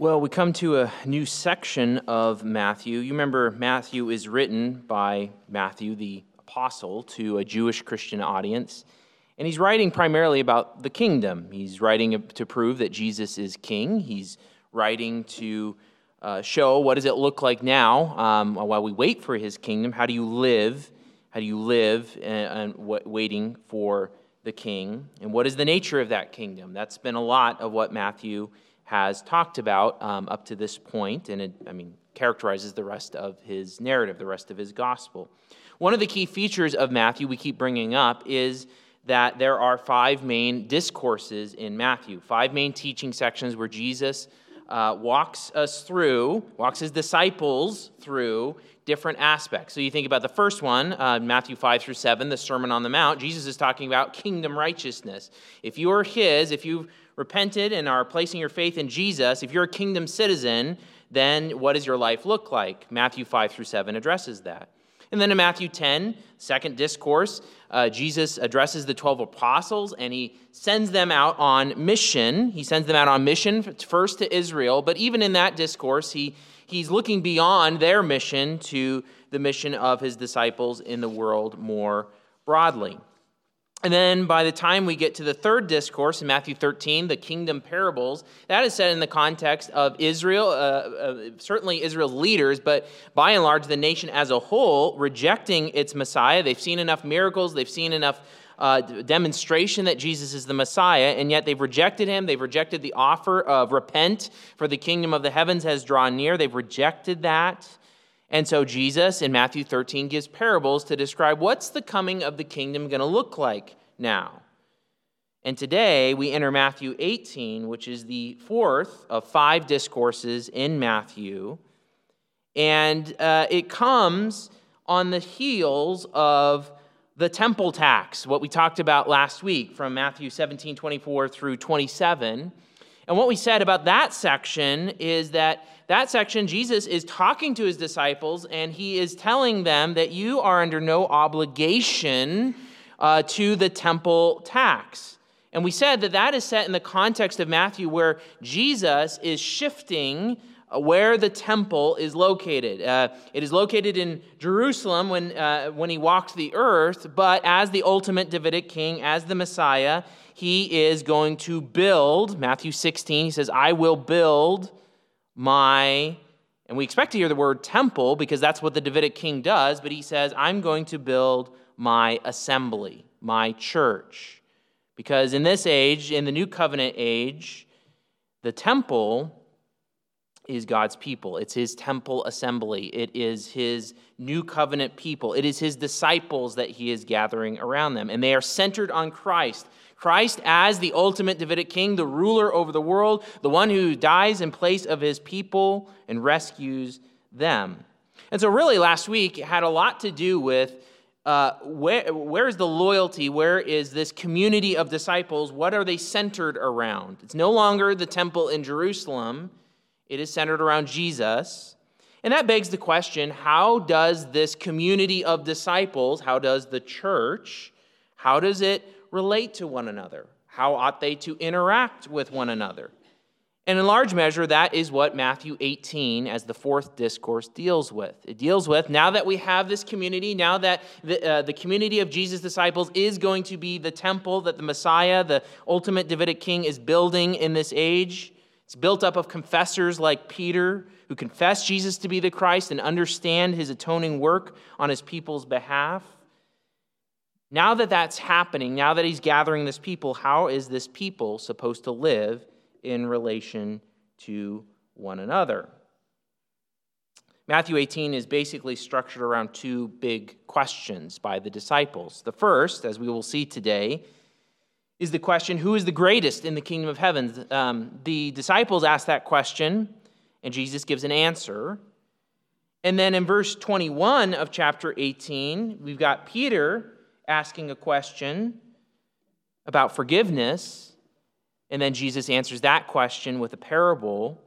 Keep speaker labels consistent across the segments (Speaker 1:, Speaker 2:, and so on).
Speaker 1: Well, we come to a new section of Matthew. You remember, Matthew is written by Matthew, the apostle, to a Jewish Christian audience. And he's writing primarily about the kingdom. He's writing to prove that Jesus is king. He's writing to uh, show what does it look like now um, while we wait for his kingdom. How do you live? How do you live and, and waiting for the king? And what is the nature of that kingdom? That's been a lot of what Matthew has talked about um, up to this point, and it, I mean, characterizes the rest of his narrative, the rest of his gospel. One of the key features of Matthew we keep bringing up is that there are five main discourses in Matthew, five main teaching sections where Jesus uh, walks us through, walks his disciples through different aspects. So you think about the first one, uh, Matthew 5 through 7, the Sermon on the Mount. Jesus is talking about kingdom righteousness. If you are his, if you've repented and are placing your faith in Jesus, if you're a kingdom citizen, then what does your life look like? Matthew 5 through 7 addresses that. And then in Matthew 10, second discourse, uh, Jesus addresses the 12 apostles and he sends them out on mission. He sends them out on mission first to Israel, but even in that discourse, he, he's looking beyond their mission to the mission of his disciples in the world more broadly. And then by the time we get to the third discourse in Matthew 13, the kingdom parables, that is set in the context of Israel, uh, uh, certainly Israel's leaders, but by and large the nation as a whole rejecting its Messiah. They've seen enough miracles, they've seen enough uh, demonstration that Jesus is the Messiah, and yet they've rejected him. They've rejected the offer of repent, for the kingdom of the heavens has drawn near. They've rejected that. And so Jesus in Matthew 13 gives parables to describe what's the coming of the kingdom going to look like now. And today we enter Matthew 18, which is the fourth of five discourses in Matthew. And uh, it comes on the heels of the temple tax, what we talked about last week from Matthew 17, 24 through 27. And what we said about that section is that that section, Jesus is talking to his disciples and he is telling them that you are under no obligation uh, to the temple tax. And we said that that is set in the context of Matthew where Jesus is shifting uh, where the temple is located. Uh, it is located in Jerusalem when, uh, when he walked the earth, but as the ultimate Davidic king, as the Messiah, he is going to build, Matthew 16, he says, I will build my, and we expect to hear the word temple because that's what the Davidic king does, but he says, I'm going to build my assembly, my church. Because in this age, in the new covenant age, the temple is God's people. It's his temple assembly. It is his new covenant people. It is his disciples that he is gathering around them. And they are centered on Christ. Christ as the ultimate Davidic king, the ruler over the world, the one who dies in place of his people and rescues them. And so, really, last week had a lot to do with uh, where, where is the loyalty? Where is this community of disciples? What are they centered around? It's no longer the temple in Jerusalem, it is centered around Jesus. And that begs the question how does this community of disciples, how does the church, how does it relate to one another? How ought they to interact with one another? And in large measure, that is what Matthew 18, as the fourth discourse, deals with. It deals with now that we have this community, now that the, uh, the community of Jesus' disciples is going to be the temple that the Messiah, the ultimate Davidic king, is building in this age. It's built up of confessors like Peter, who confess Jesus to be the Christ and understand his atoning work on his people's behalf. Now that that's happening, now that he's gathering this people, how is this people supposed to live in relation to one another? Matthew 18 is basically structured around two big questions by the disciples. The first, as we will see today, is the question who is the greatest in the kingdom of heaven? Um, the disciples ask that question, and Jesus gives an answer. And then in verse 21 of chapter 18, we've got Peter asking a question about forgiveness, and then Jesus answers that question with a parable.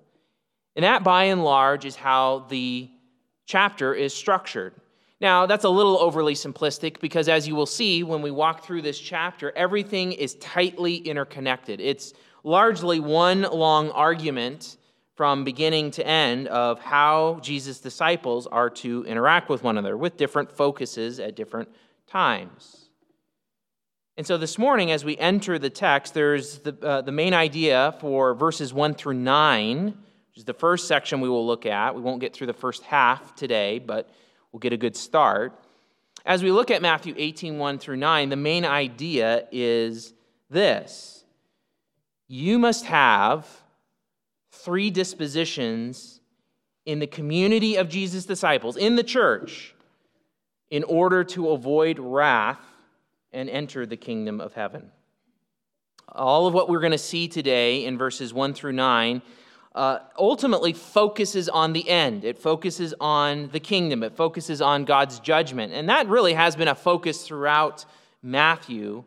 Speaker 1: And that, by and large, is how the chapter is structured. Now, that's a little overly simplistic because, as you will see when we walk through this chapter, everything is tightly interconnected. It's largely one long argument from beginning to end of how Jesus' disciples are to interact with one another with different focuses at different times. And so this morning, as we enter the text, there's the, uh, the main idea for verses 1 through 9, which is the first section we will look at. We won't get through the first half today, but we'll get a good start. As we look at Matthew 18, 1 through 9, the main idea is this You must have three dispositions in the community of Jesus' disciples, in the church, in order to avoid wrath and enter the kingdom of heaven. All of what we're going to see today in verses 1 through 9 uh, ultimately focuses on the end. It focuses on the kingdom. It focuses on God's judgment. And that really has been a focus throughout Matthew.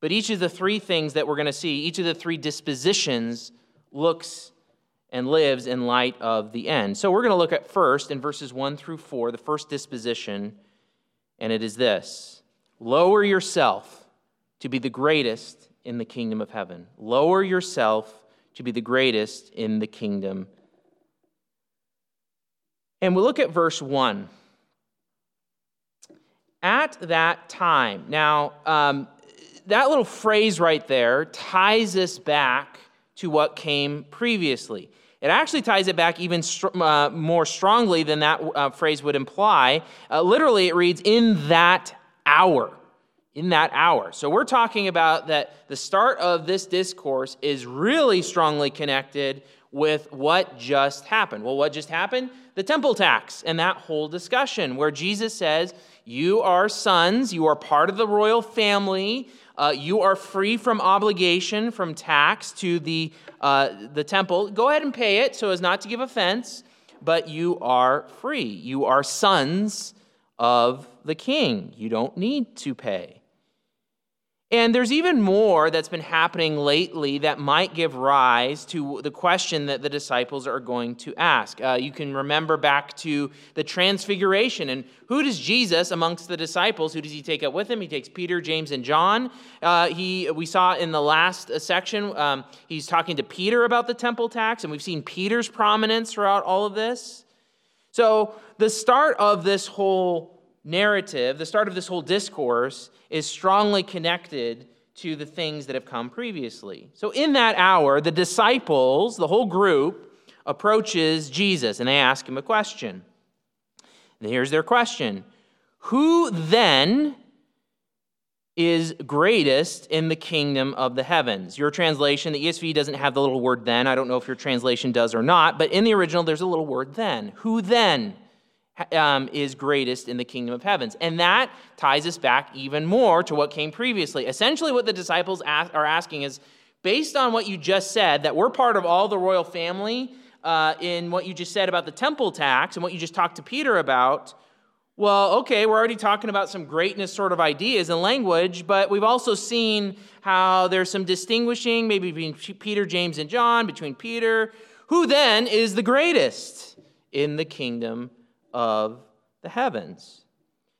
Speaker 1: But each of the three things that we're going to see, each of the three dispositions, looks and lives in light of the end. So we're going to look at first in verses 1 through 4, the first disposition, and it is this Lower yourself to be the greatest in the kingdom of heaven. Lower yourself to be the greatest in the kingdom. And we look at verse 1. At that time. Now, um, that little phrase right there ties us back to what came previously. It actually ties it back even uh, more strongly than that uh, phrase would imply. Uh, literally, it reads, in that hour. In that hour. So we're talking about that the start of this discourse is really strongly connected with what just happened. Well, what just happened? The temple tax and that whole discussion where Jesus says, You are sons, you are part of the royal family. Uh, you are free from obligation, from tax to the, uh, the temple. Go ahead and pay it so as not to give offense, but you are free. You are sons of the king. You don't need to pay. And there's even more that's been happening lately that might give rise to the question that the disciples are going to ask. Uh, you can remember back to the transfiguration. And who does Jesus, amongst the disciples, who does he take up with him? He takes Peter, James, and John. Uh, he, we saw in the last uh, section, um, he's talking to Peter about the temple tax, and we've seen Peter's prominence throughout all of this. So the start of this whole narrative, the start of this whole discourse, is strongly connected to the things that have come previously. So, in that hour, the disciples, the whole group, approaches Jesus and they ask him a question. And here's their question Who then is greatest in the kingdom of the heavens? Your translation, the ESV doesn't have the little word then. I don't know if your translation does or not, but in the original, there's a little word then. Who then? Um, is greatest in the kingdom of heavens. And that ties us back even more to what came previously. Essentially, what the disciples ask, are asking is based on what you just said, that we're part of all the royal family, uh, in what you just said about the temple tax and what you just talked to Peter about. Well, okay, we're already talking about some greatness sort of ideas and language, but we've also seen how there's some distinguishing, maybe between Peter, James, and John, between Peter. Who then is the greatest in the kingdom of the heavens.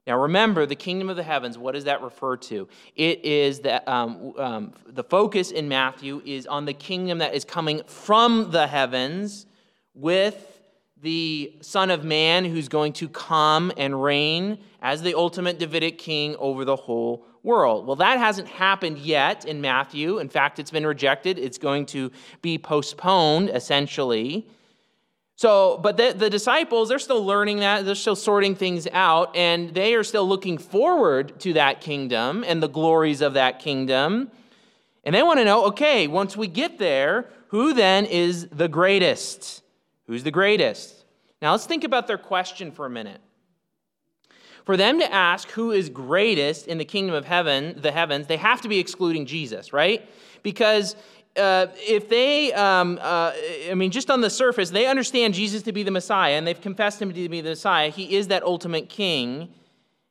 Speaker 1: Now, remember, the kingdom of the heavens, what does that refer to? It is that um, um, the focus in Matthew is on the kingdom that is coming from the heavens with the Son of Man who's going to come and reign as the ultimate Davidic king over the whole world. Well, that hasn't happened yet in Matthew. In fact, it's been rejected. It's going to be postponed, essentially. So, but the, the disciples, they're still learning that. They're still sorting things out, and they are still looking forward to that kingdom and the glories of that kingdom. And they want to know okay, once we get there, who then is the greatest? Who's the greatest? Now, let's think about their question for a minute. For them to ask who is greatest in the kingdom of heaven, the heavens, they have to be excluding Jesus, right? Because uh, if they, um, uh, I mean, just on the surface, they understand Jesus to be the Messiah and they've confessed him to be the Messiah, he is that ultimate king.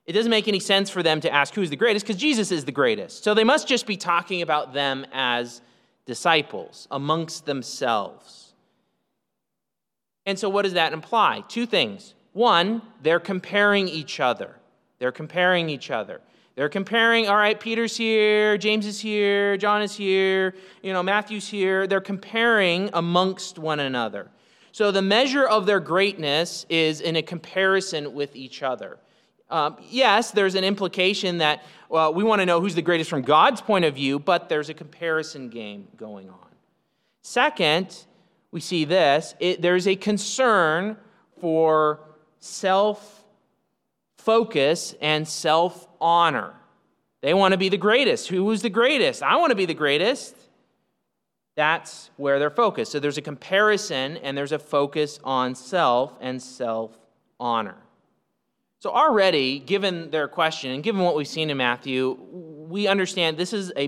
Speaker 1: It doesn't make any sense for them to ask who's the greatest because Jesus is the greatest. So they must just be talking about them as disciples amongst themselves. And so, what does that imply? Two things. One, they're comparing each other. They're comparing each other. They're comparing, all right, Peter's here, James is here, John is here, you know, Matthew's here. They're comparing amongst one another. So the measure of their greatness is in a comparison with each other. Um, yes, there's an implication that well, we want to know who's the greatest from God's point of view, but there's a comparison game going on. Second, we see this it, there's a concern for self focus and self honor. They want to be the greatest. Who's the greatest? I want to be the greatest. That's where they're focused. So there's a comparison and there's a focus on self and self honor. So, already, given their question and given what we've seen in Matthew, we understand this is, a,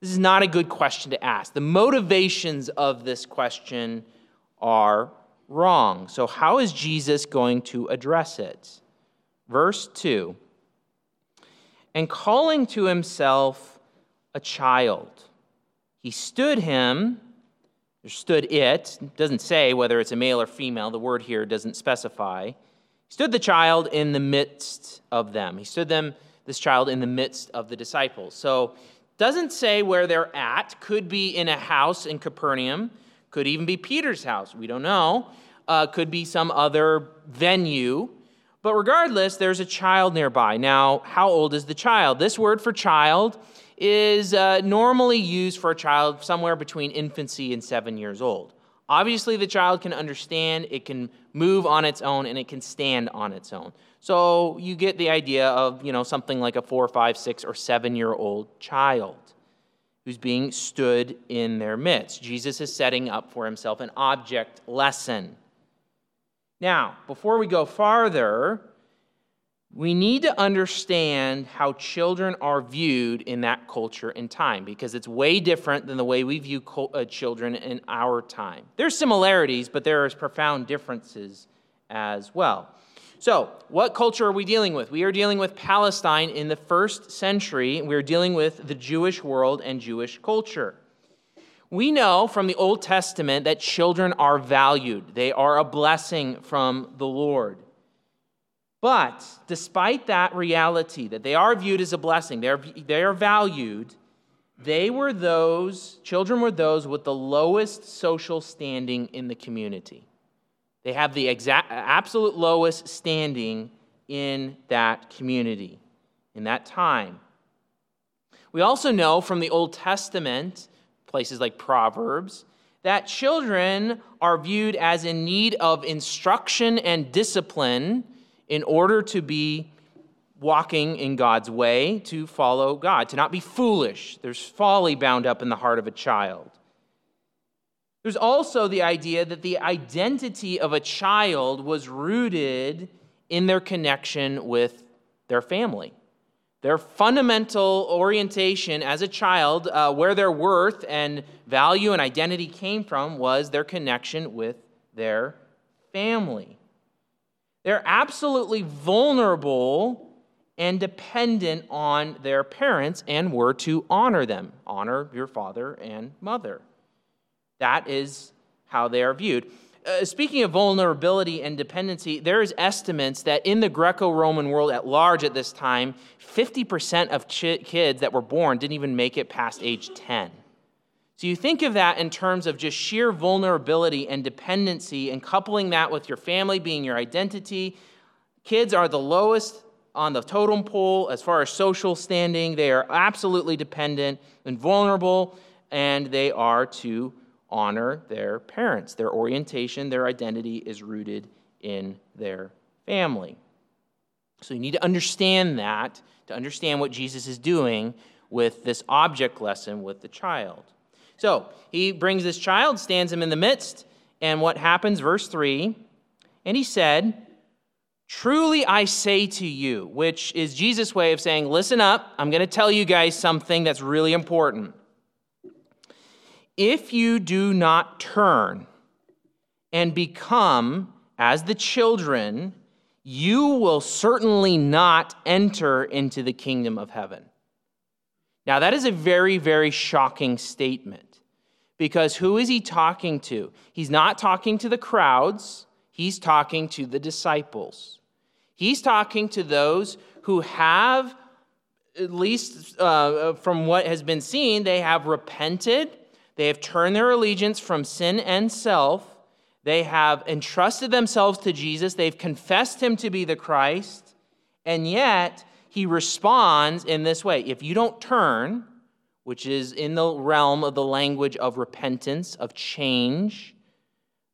Speaker 1: this is not a good question to ask. The motivations of this question are wrong. So, how is Jesus going to address it? Verse 2 And calling to himself a child, he stood him, or stood it, doesn't say whether it's a male or female, the word here doesn't specify stood the child in the midst of them. He stood them, this child, in the midst of the disciples. So doesn't say where they're at. Could be in a house in Capernaum. Could even be Peter's house. We don't know. Uh, could be some other venue. But regardless, there's a child nearby. Now, how old is the child? This word for child is uh, normally used for a child somewhere between infancy and seven years old. Obviously, the child can understand, it can move on its own, and it can stand on its own. So you get the idea of, you know, something like a four, five, six, or seven year old child who's being stood in their midst. Jesus is setting up for himself an object lesson. Now, before we go farther, we need to understand how children are viewed in that culture and time because it's way different than the way we view uh, children in our time. There's similarities, but there are profound differences as well. So, what culture are we dealing with? We are dealing with Palestine in the first century. We're dealing with the Jewish world and Jewish culture. We know from the Old Testament that children are valued, they are a blessing from the Lord. But despite that reality, that they are viewed as a blessing, they are, they are valued, they were those, children were those with the lowest social standing in the community. They have the exact, absolute lowest standing in that community, in that time. We also know from the Old Testament, places like Proverbs, that children are viewed as in need of instruction and discipline in order to be walking in God's way, to follow God, to not be foolish. There's folly bound up in the heart of a child. There's also the idea that the identity of a child was rooted in their connection with their family. Their fundamental orientation as a child, uh, where their worth and value and identity came from, was their connection with their family. They're absolutely vulnerable and dependent on their parents and were to honor them. Honor your father and mother. That is how they are viewed. Uh, speaking of vulnerability and dependency, there's estimates that in the Greco-Roman world at large at this time, 50% of kids that were born didn't even make it past age 10. So you think of that in terms of just sheer vulnerability and dependency and coupling that with your family being your identity. Kids are the lowest on the totem pole as far as social standing. They are absolutely dependent and vulnerable, and they are to honor their parents. Their orientation, their identity is rooted in their family. So you need to understand that to understand what Jesus is doing with this object lesson with the child. So he brings this child, stands him in the midst, and what happens? Verse 3 And he said, Truly I say to you, which is Jesus' way of saying, Listen up, I'm going to tell you guys something that's really important. If you do not turn and become as the children, you will certainly not enter into the kingdom of heaven. Now, that is a very, very shocking statement. Because who is he talking to? He's not talking to the crowds, he's talking to the disciples. He's talking to those who have at least uh, from what has been seen, they have repented. They have turned their allegiance from sin and self. They have entrusted themselves to Jesus. They've confessed him to be the Christ. And yet, he responds in this way If you don't turn, which is in the realm of the language of repentance, of change,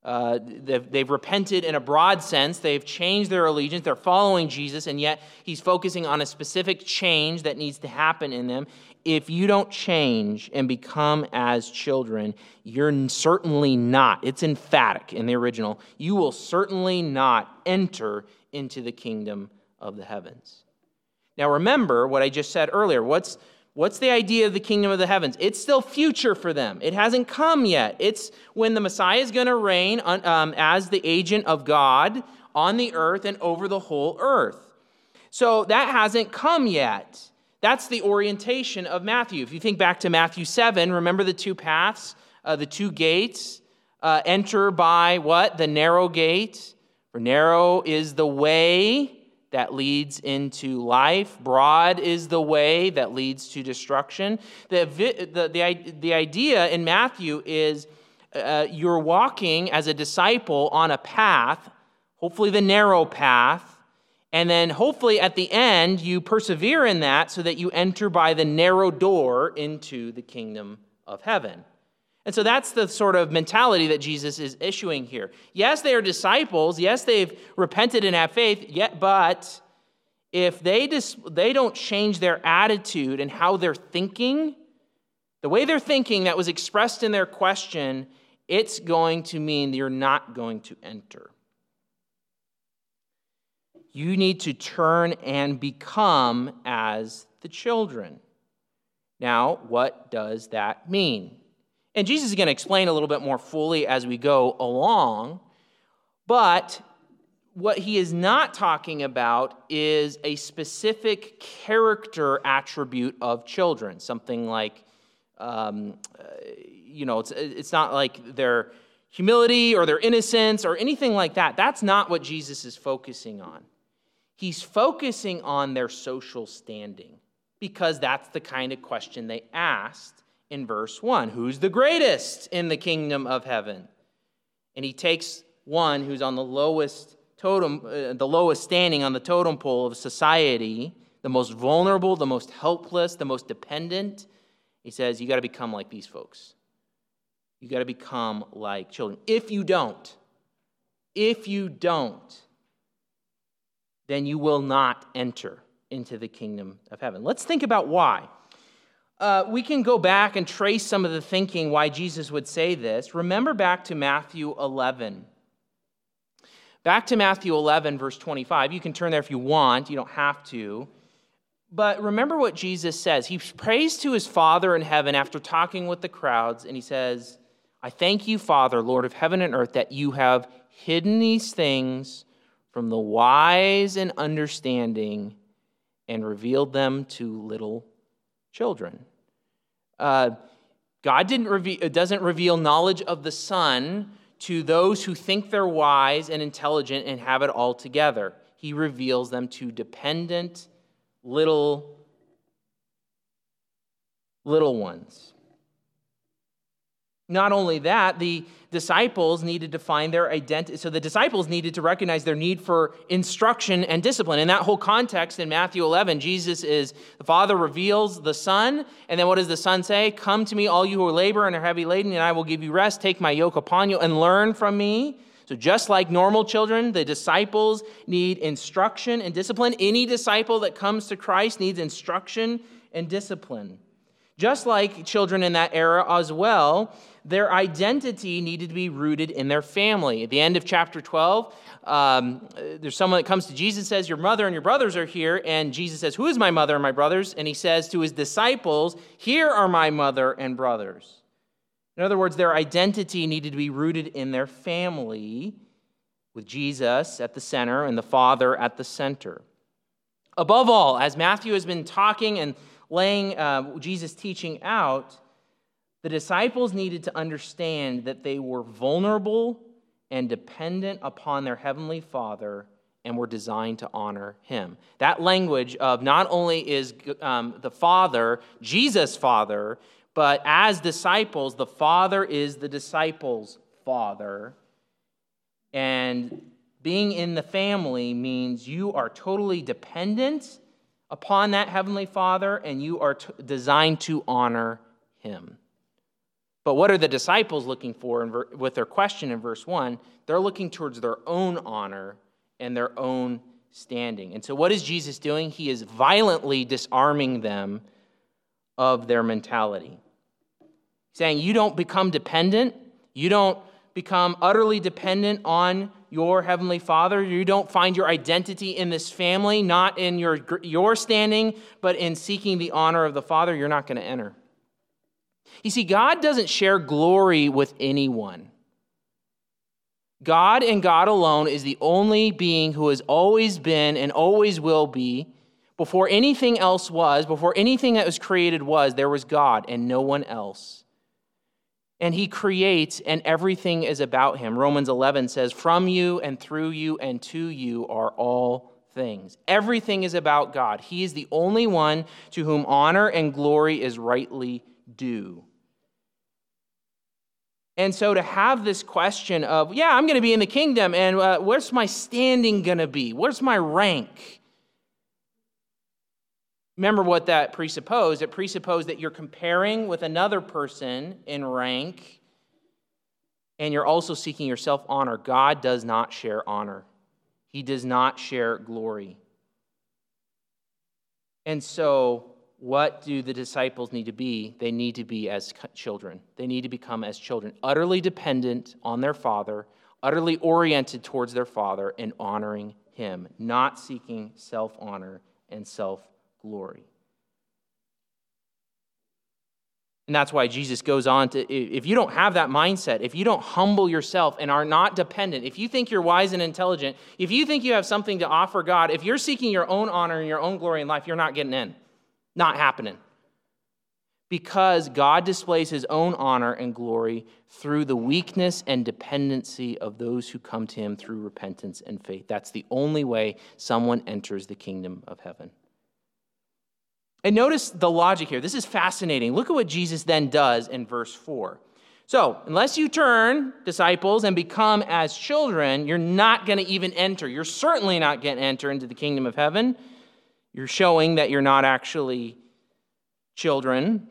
Speaker 1: uh, they've, they've, repented in a broad sense. They've changed their allegiance. They're following Jesus, and yet he's focusing on a specific change that needs to happen in them. If you don't change and become as children, you're certainly not, it's emphatic in the original, you will certainly not enter into the kingdom of the heavens. Now, remember what I just said earlier. What's What's the idea of the kingdom of the heavens? It's still future for them. It hasn't come yet. It's when the Messiah is going to reign on, um, as the agent of God on the earth and over the whole earth. So that hasn't come yet. That's the orientation of Matthew. If you think back to Matthew 7, remember the two paths, uh, the two gates? Uh, enter by what? The narrow gate. For narrow is the way that leads into life. Broad is the way that leads to destruction. The, the, the, the idea in Matthew is uh, you're walking as a disciple on a path, hopefully the narrow path, and then hopefully at the end you persevere in that so that you enter by the narrow door into the kingdom of heaven. And so that's the sort of mentality that Jesus is issuing here. Yes, they are disciples. Yes, they've repented and have faith. Yet, but if they dis- they don't change their attitude and how they're thinking, the way they're thinking that was expressed in their question, it's going to mean you're not going to enter. You need to turn and become as the children. Now, what does that mean? And Jesus is going to explain a little bit more fully as we go along. But what he is not talking about is a specific character attribute of children, something like, um, uh, you know, it's, it's not like their humility or their innocence or anything like that. That's not what Jesus is focusing on. He's focusing on their social standing because that's the kind of question they asked in verse 1. Who's the greatest in the kingdom of heaven? And he takes one who's on the lowest totem, uh, the lowest standing on the totem pole of society, the most vulnerable, the most helpless, the most dependent. He says, You got to become like these folks. You got to become like children. If you don't, if you don't, then you will not enter into the kingdom of heaven. Let's think about why uh, we can go back and trace some of the thinking why Jesus would say this. Remember back to Matthew 11. Back to Matthew 11, verse 25. You can turn there if you want, you don't have to. But remember what Jesus says. He prays to his Father in heaven after talking with the crowds, and he says, I thank you, Father, Lord of heaven and earth, that you have hidden these things from the wise and understanding and revealed them to little children. Uh, God didn't reveal, doesn't reveal knowledge of the Son to those who think they're wise and intelligent and have it all together. He reveals them to dependent little little ones. Not only that, the disciples needed to find their identity. So the disciples needed to recognize their need for instruction and discipline. In that whole context, in Matthew 11, Jesus is the Father reveals the Son. And then what does the Son say? Come to me, all you who are labor and are heavy laden, and I will give you rest. Take my yoke upon you and learn from me. So, just like normal children, the disciples need instruction and discipline. Any disciple that comes to Christ needs instruction and discipline. Just like children in that era as well, their identity needed to be rooted in their family. At the end of chapter 12, um, there's someone that comes to Jesus and says, Your mother and your brothers are here. And Jesus says, Who is my mother and my brothers? And he says to his disciples, Here are my mother and brothers. In other words, their identity needed to be rooted in their family, with Jesus at the center and the Father at the center. Above all, as Matthew has been talking and laying uh, Jesus' teaching out, the disciples needed to understand that they were vulnerable and dependent upon their heavenly Father and we're designed to honor him. That language of not only is um, the Father, Jesus' Father, but as disciples, the Father is the disciples' Father. And being in the family means you are totally dependent upon that Heavenly Father and you are t- designed to honor Him. But what are the disciples looking for ver- with their question in verse 1? They're looking towards their own honor and their own standing. And so, what is Jesus doing? He is violently disarming them of their mentality. Saying, You don't become dependent, you don't become utterly dependent on your heavenly father you don't find your identity in this family not in your, your standing but in seeking the honor of the father you're not going to enter you see god doesn't share glory with anyone god and god alone is the only being who has always been and always will be before anything else was before anything that was created was there was god and no one else and he creates, and everything is about him. Romans 11 says, From you and through you and to you are all things. Everything is about God. He is the only one to whom honor and glory is rightly. And so to have this question of, yeah, I'm going to be in the kingdom, and uh, where's my standing going to be? Where's my rank? Remember what that presupposed? It presupposed that you're comparing with another person in rank and you're also seeking your self honor. God does not share honor, He does not share glory. And so, what do the disciples need to be? They need to be as children. They need to become as children, utterly dependent on their father, utterly oriented towards their father, and honoring him, not seeking self honor and self glory. And that's why Jesus goes on to if you don't have that mindset, if you don't humble yourself and are not dependent, if you think you're wise and intelligent, if you think you have something to offer God, if you're seeking your own honor and your own glory in life, you're not getting in. Not happening. Because God displays his own honor and glory through the weakness and dependency of those who come to him through repentance and faith. That's the only way someone enters the kingdom of heaven. And notice the logic here. This is fascinating. Look at what Jesus then does in verse 4. So, unless you turn, disciples, and become as children, you're not going to even enter. You're certainly not going to enter into the kingdom of heaven. You're showing that you're not actually children.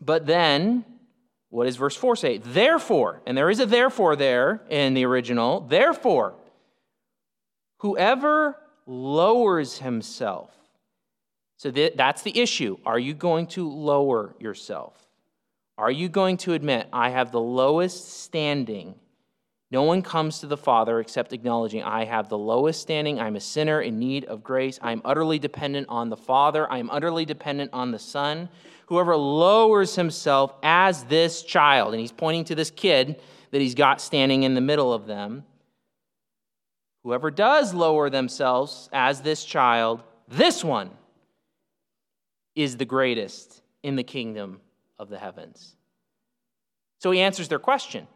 Speaker 1: But then, what does verse 4 say? Therefore, and there is a therefore there in the original, therefore, whoever lowers himself so that's the issue. Are you going to lower yourself? Are you going to admit, I have the lowest standing? No one comes to the Father except acknowledging, I have the lowest standing. I'm a sinner in need of grace. I'm utterly dependent on the Father. I'm utterly dependent on the Son. Whoever lowers himself as this child, and he's pointing to this kid that he's got standing in the middle of them. Whoever does lower themselves as this child, this one is the greatest in the kingdom of the heavens. So he answers their question.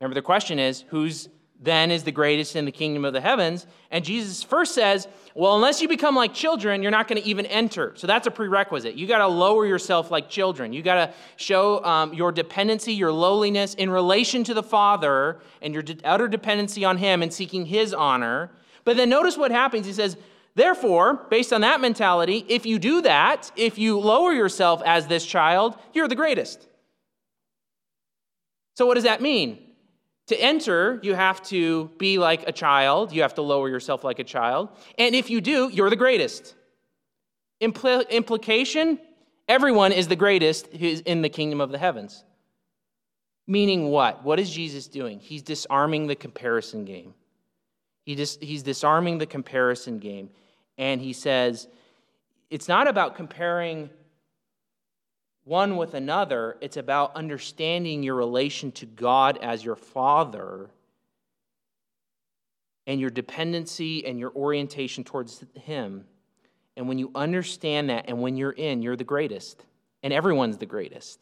Speaker 1: Remember, the question is, who's then is the greatest in the kingdom of the heavens? And Jesus first says, well, unless you become like children, you're not going to even enter. So that's a prerequisite. You got to lower yourself like children. You got to show um, your dependency, your lowliness in relation to the Father, and your utter dependency on Him and seeking His honor. But then notice what happens. He says, Therefore, based on that mentality, if you do that, if you lower yourself as this child, you're the greatest. So, what does that mean? To enter, you have to be like a child, you have to lower yourself like a child. And if you do, you're the greatest. Impl- implication everyone is the greatest who's in the kingdom of the heavens. Meaning what? What is Jesus doing? He's disarming the comparison game. He dis- he's disarming the comparison game and he says, it's not about comparing one with another, it's about understanding your relation to God as your Father and your dependency and your orientation towards Him. And when you understand that, and when you're in, you're the greatest, and everyone's the greatest.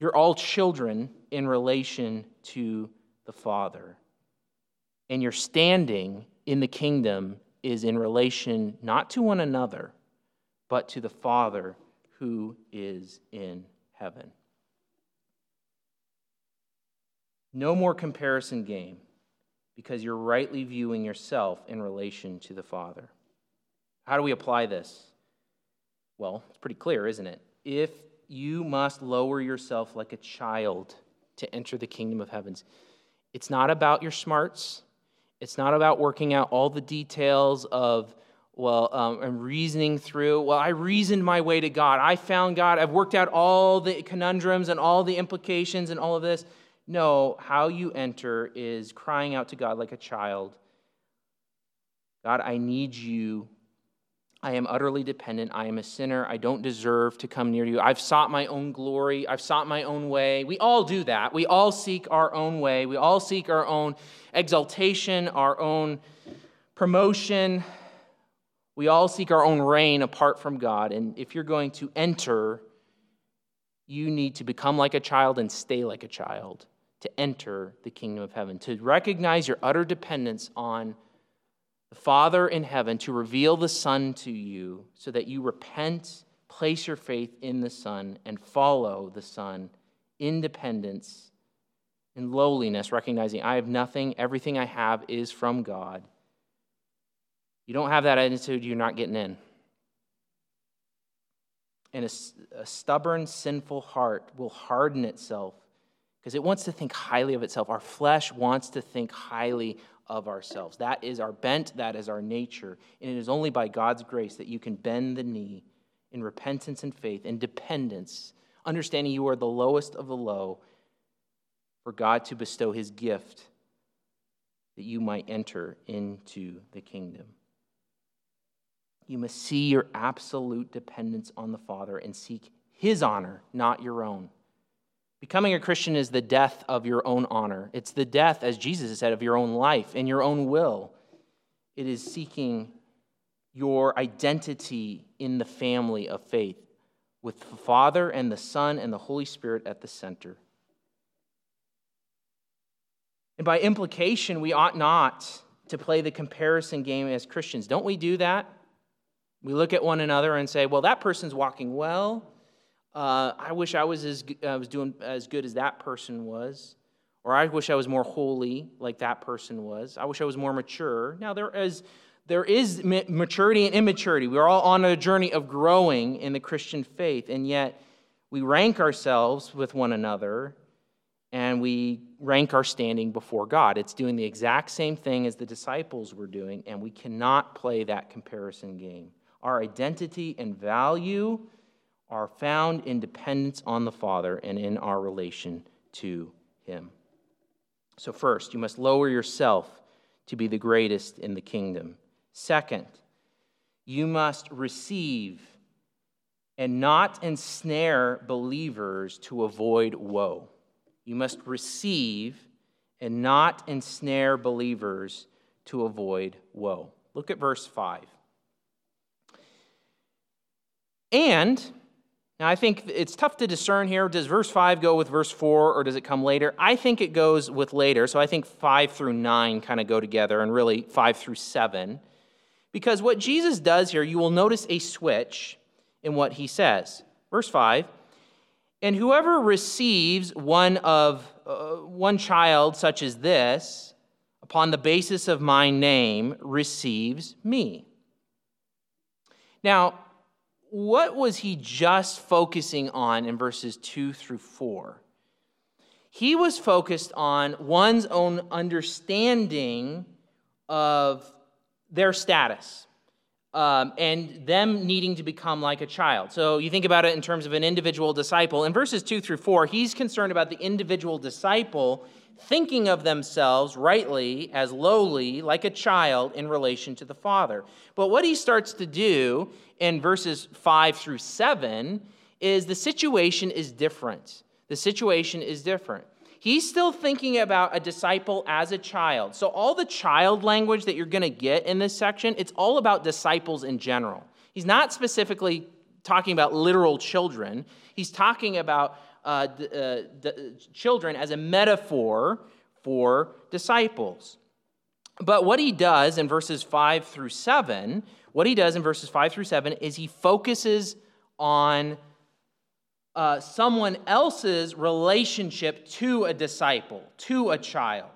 Speaker 1: You're all children in relation to the Father. And your standing in the kingdom is in relation not to one another, but to the Father who is in heaven. No more comparison game because you're rightly viewing yourself in relation to the Father. How do we apply this? Well, it's pretty clear, isn't it? If you must lower yourself like a child to enter the kingdom of heavens, it's not about your smarts. It's not about working out all the details of, well, um, and reasoning through, well, I reasoned my way to God. I found God. I've worked out all the conundrums and all the implications and all of this. No, how you enter is crying out to God like a child God, I need you I am utterly dependent. I am a sinner. I don't deserve to come near you. I've sought my own glory. I've sought my own way. We all do that. We all seek our own way. We all seek our own exaltation, our own promotion. We all seek our own reign apart from God. And if you're going to enter, you need to become like a child and stay like a child to enter the kingdom of heaven, to recognize your utter dependence on the Father in heaven to reveal the Son to you so that you repent, place your faith in the Son, and follow the Son in dependence, in lowliness, recognizing I have nothing, everything I have is from God. You don't have that attitude, you're not getting in. And a, a stubborn, sinful heart will harden itself because it wants to think highly of itself. Our flesh wants to think highly of ourselves. That is our bent, that is our nature. And it is only by God's grace that you can bend the knee in repentance and faith and dependence, understanding you are the lowest of the low, for God to bestow his gift that you might enter into the kingdom. You must see your absolute dependence on the Father and seek his honor, not your own. Becoming a Christian is the death of your own honor. It's the death, as Jesus said, of your own life and your own will. It is seeking your identity in the family of faith with the Father and the Son and the Holy Spirit at the center. And by implication, we ought not to play the comparison game as Christians. Don't we do that? We look at one another and say, well, that person's walking well uh, I wish I was as I was doing as good as that person was, or I wish I was more holy like that person was. I wish I was more mature. Now there is there is maturity and immaturity. We're all on a journey of growing in the Christian faith, and yet we rank ourselves with one another and we rank our standing before God. It's doing the exact same thing as the disciples were doing, and we cannot play that comparison game. Our identity and value are found in dependence on the Father and in our relation to Him. So, first, you must lower yourself to be the greatest in the kingdom. Second, you must receive and not ensnare believers to avoid woe. You must receive and not ensnare believers to avoid woe. Look at verse 5. And now, I think it's tough to discern here. Does verse 5 go with verse 4 or does it come later? I think it goes with later. So I think 5 through 9 kind of go together and really 5 through 7. Because what Jesus does here, you will notice a switch in what he says. Verse 5 And whoever receives one of uh, one child such as this upon the basis of my name receives me. Now, what was he just focusing on in verses 2 through 4? He was focused on one's own understanding of their status um, and them needing to become like a child. So you think about it in terms of an individual disciple. In verses 2 through 4, he's concerned about the individual disciple thinking of themselves rightly as lowly, like a child, in relation to the Father. But what he starts to do in verses 5 through 7 is the situation is different. The situation is different. He's still thinking about a disciple as a child. So, all the child language that you're going to get in this section, it's all about disciples in general. He's not specifically talking about literal children, he's talking about uh, uh, children as a metaphor for disciples. But what he does in verses 5 through 7, what he does in verses 5 through 7 is he focuses on uh, someone else's relationship to a disciple, to a child.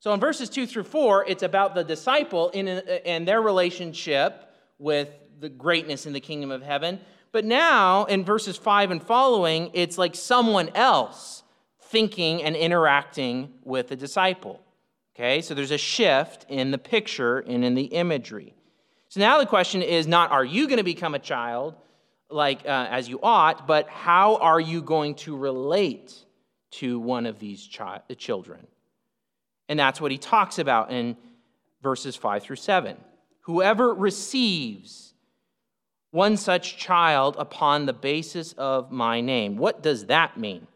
Speaker 1: So in verses 2 through 4, it's about the disciple in and their relationship with the greatness in the kingdom of heaven. But now, in verses 5 and following, it's like someone else thinking and interacting with the disciple. Okay, so there's a shift in the picture and in the imagery. So now the question is not are you going to become a child like uh, as you ought, but how are you going to relate to one of these chi- children? And that's what he talks about in verses 5 through 7. Whoever receives one such child upon the basis of my name. What does that mean?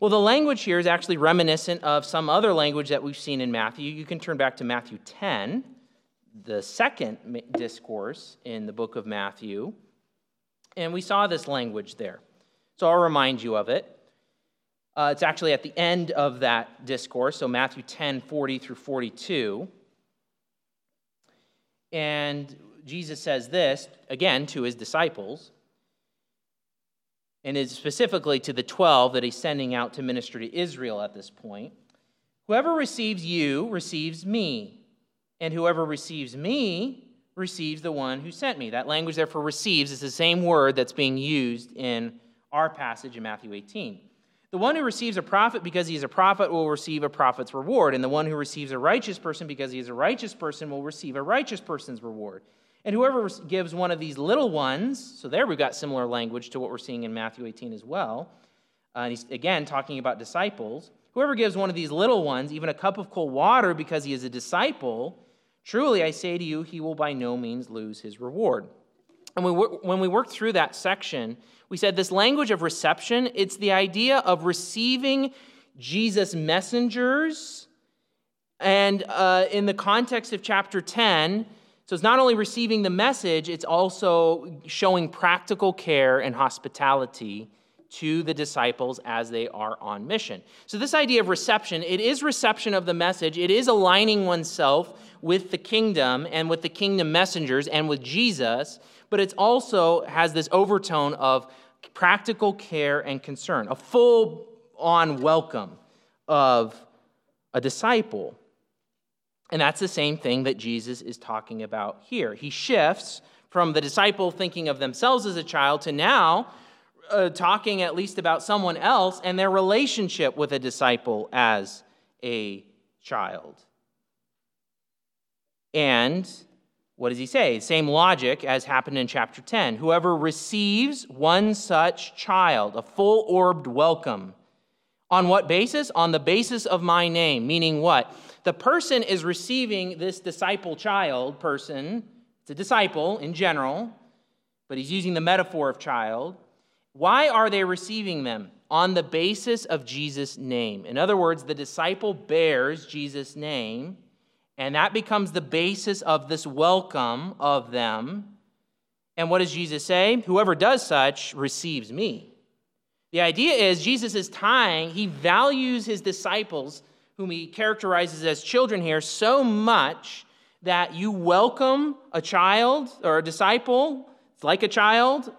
Speaker 1: Well, the language here is actually reminiscent of some other language that we've seen in Matthew. You can turn back to Matthew 10, the second discourse in the book of Matthew. And we saw this language there. So I'll remind you of it. Uh, it's actually at the end of that discourse, so Matthew 10, 40 through 42. And Jesus says this, again, to his disciples and is specifically to the 12 that he's sending out to minister to Israel at this point. Whoever receives you receives me, and whoever receives me receives the one who sent me. That language there for receives is the same word that's being used in our passage in Matthew 18. The one who receives a prophet because he is a prophet will receive a prophet's reward, and the one who receives a righteous person because he is a righteous person will receive a righteous person's reward. And whoever gives one of these little ones, so there we've got similar language to what we're seeing in Matthew 18 as well. Uh, and he's again talking about disciples. Whoever gives one of these little ones even a cup of cold water because he is a disciple, truly I say to you, he will by no means lose his reward. And we, when we worked through that section, we said this language of reception, it's the idea of receiving Jesus' messengers. And uh, in the context of chapter 10, so it's not only receiving the message, it's also showing practical care and hospitality to the disciples as they are on mission. So this idea of reception, it is reception of the message. It is aligning oneself with the kingdom and with the kingdom messengers and with Jesus, but it also has this overtone of practical care and concern, a full on welcome of a disciple. And that's the same thing that Jesus is talking about here. He shifts from the disciple thinking of themselves as a child to now uh, talking at least about someone else and their relationship with a disciple as a child. And what does he say? Same logic as happened in chapter 10. Whoever receives one such child, a full orbed welcome, on what basis? On the basis of my name. Meaning what? The person is receiving this disciple child person, it's a disciple in general, but he's using the metaphor of child. Why are they receiving them? On the basis of Jesus' name. In other words, the disciple bears Jesus' name, and that becomes the basis of this welcome of them. And what does Jesus say? Whoever does such receives me. The idea is Jesus is tying, he values his disciples, whom he characterizes as children here, so much that you welcome a child or a disciple, like a child,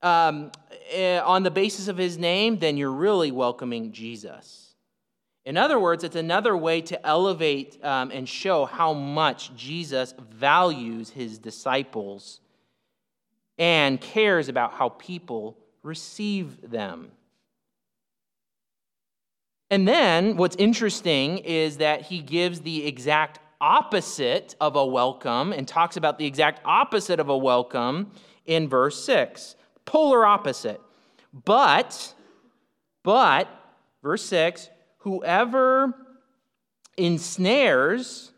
Speaker 1: um, eh, on the basis of his name, then you're really welcoming Jesus. In other words, it's another way to elevate um, and show how much Jesus values his disciples and cares about how people receive them. And then what's interesting is that he gives the exact opposite of a welcome and talks about the exact opposite of a welcome in verse 6. Polar opposite. But, but, verse 6, whoever ensnares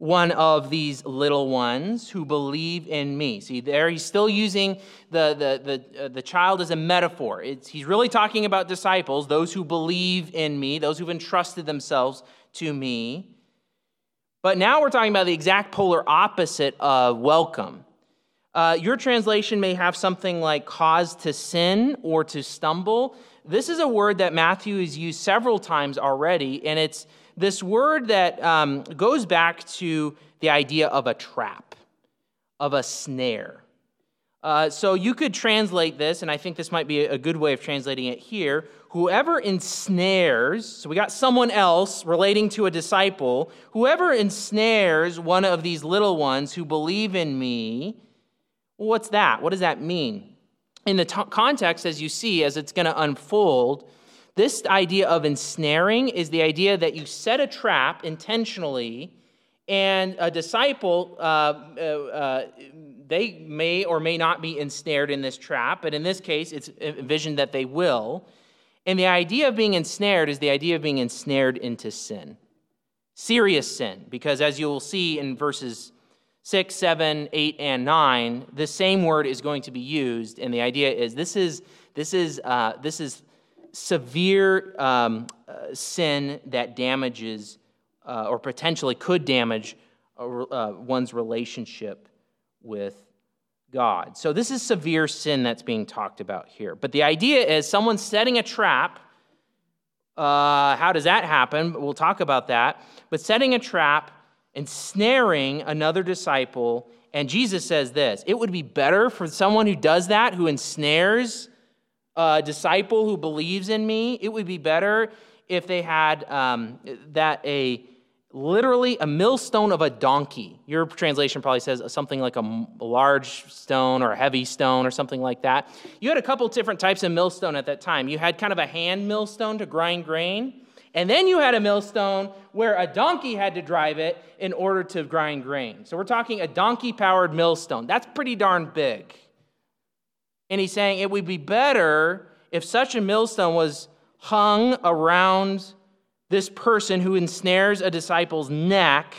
Speaker 1: one of these little ones who believe in me. See, there he's still using the, the, the, uh, the child as a metaphor. It's, he's really talking about disciples, those who believe in me, those who've entrusted themselves to me. But now we're talking about the exact polar opposite of welcome. Uh, your translation may have something like cause to sin or to stumble. This is a word that Matthew has used several times already, and it's this word that um, goes back to the idea of a trap, of a snare. Uh, so you could translate this, and I think this might be a good way of translating it here. Whoever ensnares, so we got someone else relating to a disciple, whoever ensnares one of these little ones who believe in me, what's that? What does that mean? In the t- context, as you see, as it's going to unfold, this idea of ensnaring is the idea that you set a trap intentionally, and a disciple, uh, uh, uh, they may or may not be ensnared in this trap, but in this case, it's envisioned that they will. And the idea of being ensnared is the idea of being ensnared into sin. Serious sin, because as you will see in verses 6, 7, 8, and 9, the same word is going to be used. And the idea is this is, this is, uh, this is severe um, uh, sin that damages uh, or potentially could damage uh, one's relationship with God. So, this is severe sin that's being talked about here. But the idea is someone's setting a trap. Uh, how does that happen? We'll talk about that. But setting a trap, and ensnaring another disciple, and Jesus says this it would be better for someone who does that, who ensnares a disciple who believes in me, it would be better if they had um, that a literally a millstone of a donkey. Your translation probably says something like a, large stone or a heavy stone or something like that. You had a couple different types of millstone at that time. You had kind of a hand millstone to grind grain, and then you had a millstone where a donkey had to drive it in order to grind grain. So we're talking a donkey powered millstone. That's pretty darn big. And he's saying it would be better if such a millstone was hung around this person who ensnares a disciple's neck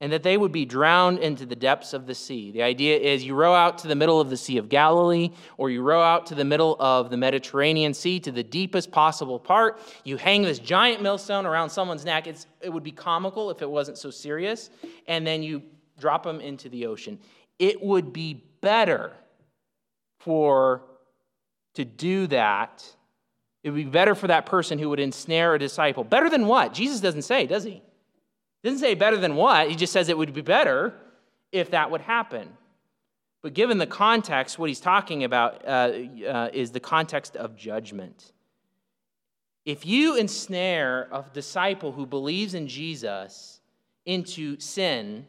Speaker 1: and that they would be drowned into the depths of the sea. The idea is you row out to the middle of the Sea of Galilee, or you row out to the middle of the Mediterranean Sea to the deepest possible part. You hang this giant millstone around someone's neck. It's, it would be comical if it wasn't so serious. And then you drop them into the ocean. It would be better for to do that it would be better for that person who would ensnare a disciple. Better than what? Jesus doesn't say, does he? Doesn't say better than what. He just says it would be better if that would happen. But given the context, what he's talking about uh, uh, is the context of judgment. If you ensnare a disciple who believes in Jesus into sin,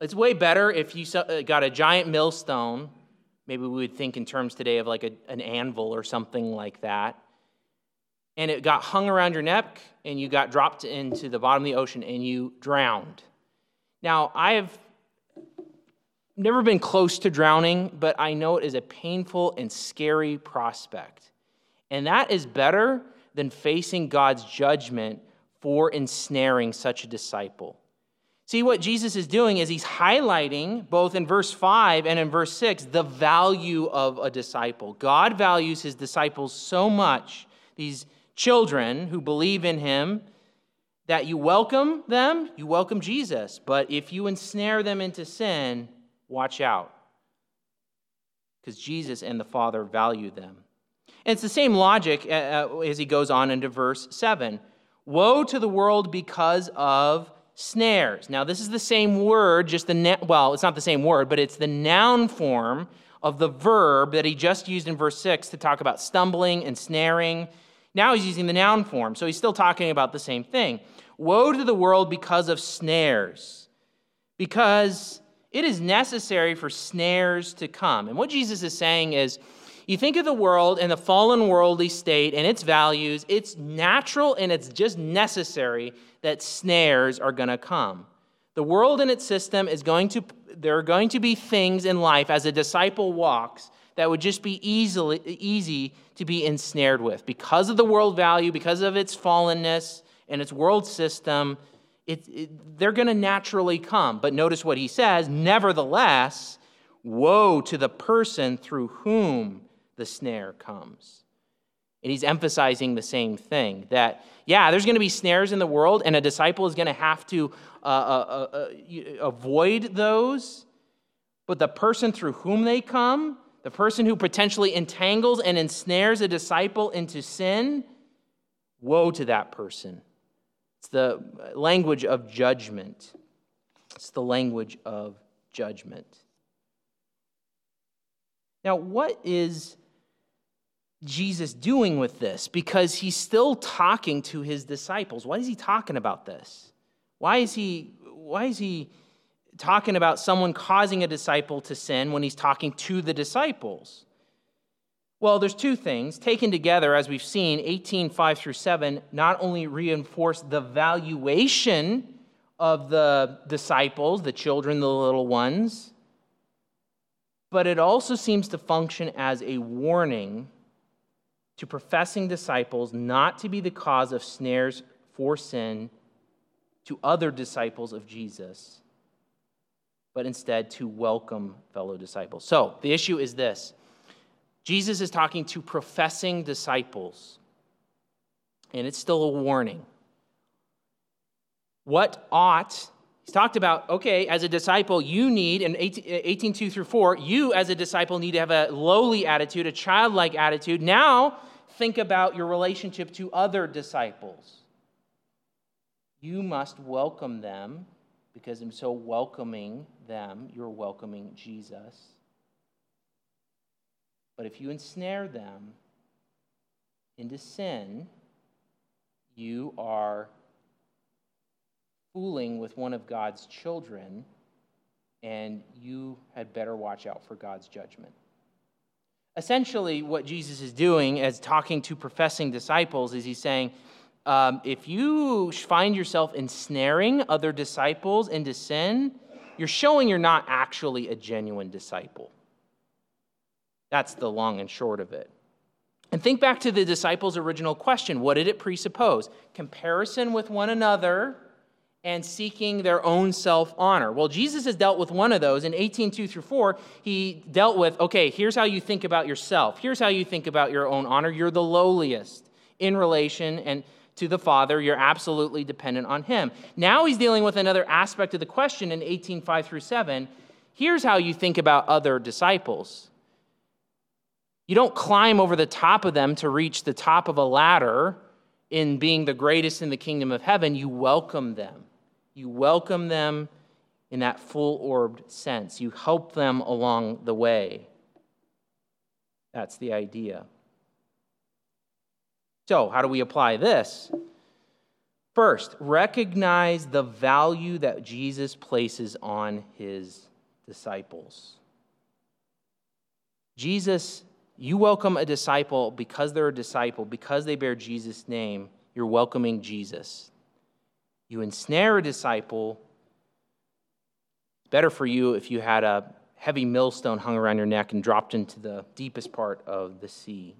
Speaker 1: it's way better if you uh, got a giant millstone Maybe we would think in terms today of like a, an anvil or something like that. And it got hung around your neck and you got dropped into the bottom of the ocean and you drowned. Now, I have never been close to drowning, but I know it is a painful and scary prospect. And that is better than facing God's judgment for ensnaring such a disciple. See, what Jesus is doing is he's highlighting, both in verse 5 and in verse 6, the value of a disciple. God values his disciples so much, these children who believe in him, that you welcome them, you welcome Jesus. But if you ensnare them into sin, watch out. Because Jesus and the Father value them. And it's the same logic uh, uh, as he goes on into verse 7. Woe to the world because of snares. Now, this is the same word, just the, well, it's not the same word, but it's the noun form of the verb that he just used in verse 6 to talk about stumbling and snaring. Now he's using the noun form, so he's still talking about the same thing. Woe to the world because of snares, because it is necessary for snares to come. And what Jesus is saying is, you think of the world and the fallen worldly state and its values, it's natural and it's just necessary that snares are going to come. The world and its system is going to, there are going to be things in life as a disciple walks that would just be easily, easy to be ensnared with. Because of the world value, because of its fallenness and its world system, it, it, they're going to naturally come. But notice what he says nevertheless, woe to the person through whom the snare comes. And he's emphasizing the same thing that, yeah, there's going to be snares in the world, and a disciple is going to have to uh, uh, uh, uh avoid those. But the person through whom they come, the person who potentially entangles and ensnares a disciple into sin, woe to that person. It's the language of judgment. It's the language of judgment. Now, what is Jesus doing with this? Because he's still talking to his disciples. Why is he talking about this? Why is he, why is he talking about someone causing a disciple to sin when he's talking to the disciples? Well, there's two things. Taken together, as we've seen, 18, 5 through 7, not only reinforce the valuation of the disciples, the children, the little ones, but it also seems to function as a warning to professing disciples not to be the cause of snares for sin to other disciples of Jesus, but instead to welcome fellow disciples. So the issue is this Jesus is talking to professing disciples, and it's still a warning. What ought He's talked about, okay, as a disciple, you need, in 18, 18 2 through 4, you as a disciple need to have a lowly attitude, a childlike attitude. Now, think about your relationship to other disciples. You must welcome them because in so welcoming them, you're welcoming Jesus. But if you ensnare them into sin, you are fooling with one of God's children, and you had better watch out for God's judgment. Essentially, what Jesus is doing as talking to professing disciples is he's saying, um, if you find yourself ensnaring other disciples into sin, you're showing you're not actually a genuine disciple. That's the long and short of it. And think back to the disciples' original question what did it presuppose? Comparison with one another and seeking their own self honor. Well, Jesus has dealt with one of those. In 18, 2 through 4, he dealt with okay, here's how you think about yourself. Here's how you think about your own honor. You're the lowliest in relation and to the Father. You're absolutely dependent on Him. Now he's dealing with another aspect of the question in 18, 5 through 7. Here's how you think about other disciples. You don't climb over the top of them to reach the top of a ladder in being the greatest in the kingdom of heaven. You welcome them. You welcome them in that full orbed sense. You help them along the way. That's the idea. So, how do we apply this? First, recognize the value that Jesus places on his disciples. Jesus, you welcome a disciple because they're a disciple, because they bear Jesus' name, you're welcoming Jesus. You ensnare a disciple. It's better for you if you had a heavy millstone hung around your neck and dropped into the deepest part of the sea.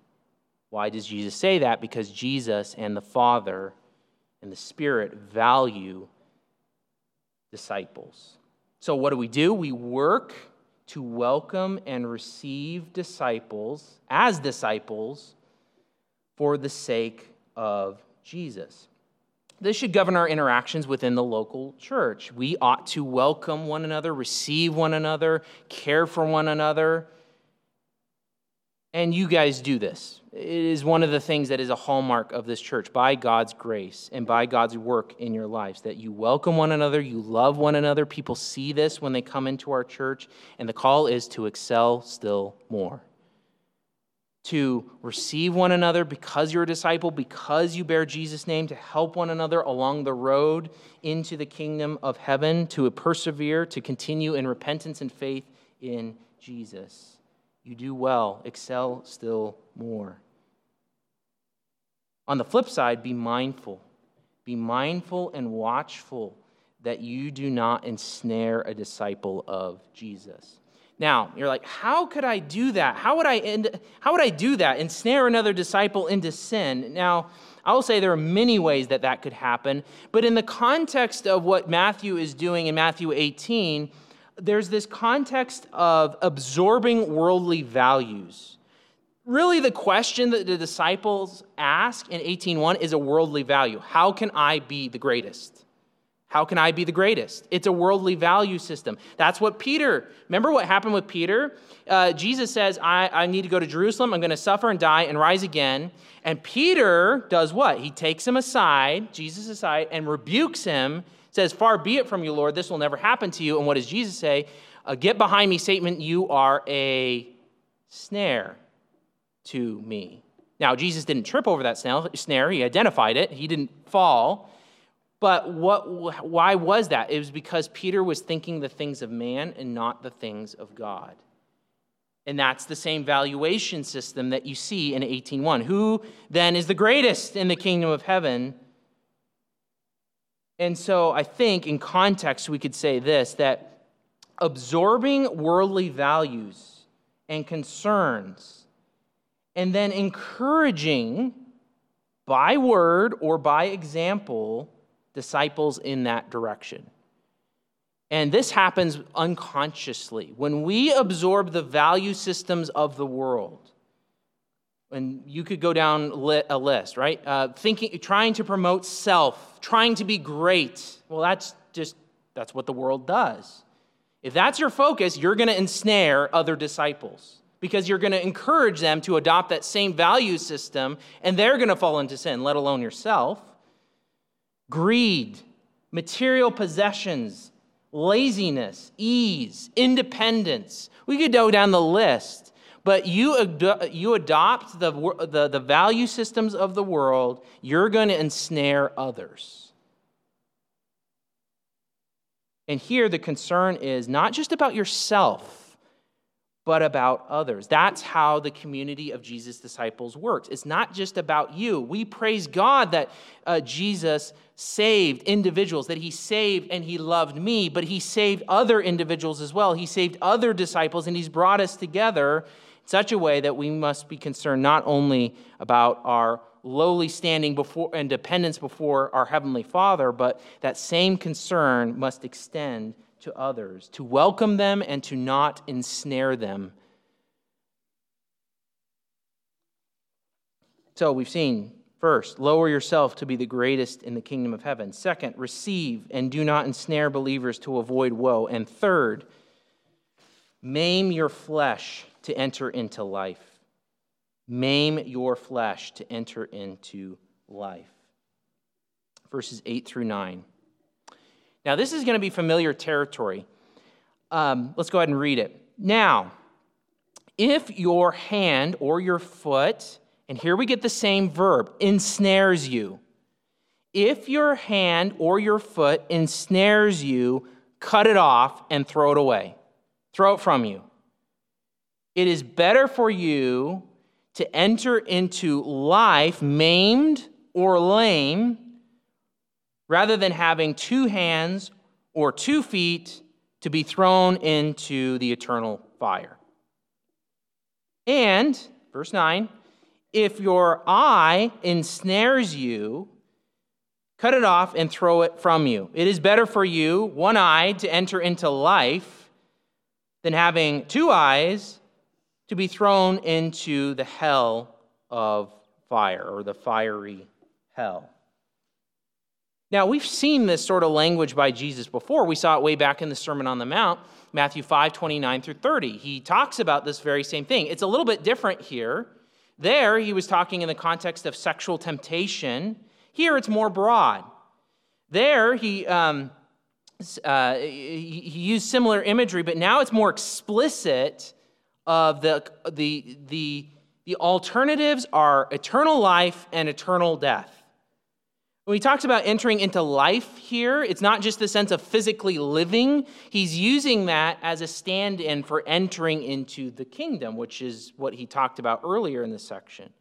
Speaker 1: Why does Jesus say that? Because Jesus and the Father and the Spirit value disciples. So, what do we do? We work to welcome and receive disciples as disciples for the sake of Jesus. This should govern our interactions within the local church. We ought to welcome one another, receive one another, care for one another. And you guys do this. It is one of the things that is a hallmark of this church by God's grace and by God's work in your lives that you welcome one another, you love one another. People see this when they come into our church, and the call is to excel still more to receive one another because you're a disciple, because you bear Jesus' name, to help one another along the road into the kingdom of heaven, to persevere, to continue in repentance and faith in Jesus. You do well, excel still more. On the flip side, be mindful. Be mindful and watchful that you do not ensnare a disciple of Jesus. Now, you're like, how could I do that? How would I end, how would I do that? Ensnare another disciple into sin. Now, I will say there are many ways that that could happen, but in the context of what Matthew is doing in Matthew 18, there's this context of absorbing worldly values. Really, the question that the disciples ask in 18:1 is a worldly value. How can I be the greatest? How can I be the greatest? It's a worldly value system. That's what Peter, remember what happened with Peter? Uh, Jesus says, I, I need to go to Jerusalem. I'm going to suffer and die and rise again. And Peter does what? He takes him aside, Jesus aside, and rebukes him, says, Far be it from you, Lord, this will never happen to you. And what does Jesus say? Uh, Get behind me, Satan, you are a snare to me. Now, Jesus didn't trip over that snare, he identified it, he didn't fall. But what, why was that? It was because Peter was thinking the things of man and not the things of God. And that's the same valuation system that you see in 18:1. Who then is the greatest in the kingdom of heaven? And so I think in context we could say this that absorbing worldly values and concerns and then encouraging by word or by example disciples in that direction. And this happens unconsciously. When we absorb the value systems of the world, and you could go down a list, right? Uh, thinking, trying to promote self, trying to be great. Well, that's just that's what the world does. If that's your focus, you're going to ensnare other disciples because you're going to encourage them to adopt that same value system, and they're going to fall into sin, let alone yourself greed, material possessions, laziness, ease, independence. We could go down the list, but you, ad- you adopt the, the, the value systems of the world, you're going to ensnare others. And here the concern is not just about yourself but about others. That's how the community of Jesus' disciples works. It's not just about you. We praise God that uh, Jesus saved individuals, that he saved and he loved me, but he saved other individuals as well. He saved other disciples, and he's brought us together in such a way that we must be concerned not only about our lowly standing before and dependence before our heavenly father but that same concern must extend to others, to welcome them and to not ensnare them. So we've seen first, lower yourself to be the greatest in the kingdom of heaven. Second, receive and do not ensnare believers to avoid woe. And third, maim your flesh to enter into life. Maim your flesh to enter into life. Verses 8 through 9. Now, this is going to be familiar territory. Um, let's go ahead and read it. Now, if your hand or your foot, and here we get the same verb, ensnares you. If your hand or your foot ensnares you, cut it off and throw it away. Throw it from you. It is better for you to enter into life maimed or lame rather than having two hands or two feet to be thrown into the eternal fire. And, verse 9, if your eye ensnares you, cut it off and throw it from you. It is better for you, one eye, to enter into life than having two eyes to be thrown into the hell of fire or the fiery hell. Now, we've seen this sort of language by Jesus before. We saw it way back in the Sermon on the Mount, Matthew 5 29 through 30. He talks about this very same thing. It's a little bit different here. There, he was talking in the context of sexual temptation. Here, it's more broad. There, he, um, uh, he, used similar imagery, but now it's more explicit of the, the, the, the alternatives are eternal life and eternal death. When he talks about entering into life here, it's not just the sense of physically living. He's using that as a stand in for entering into the kingdom, which is what he talked about earlier in this section.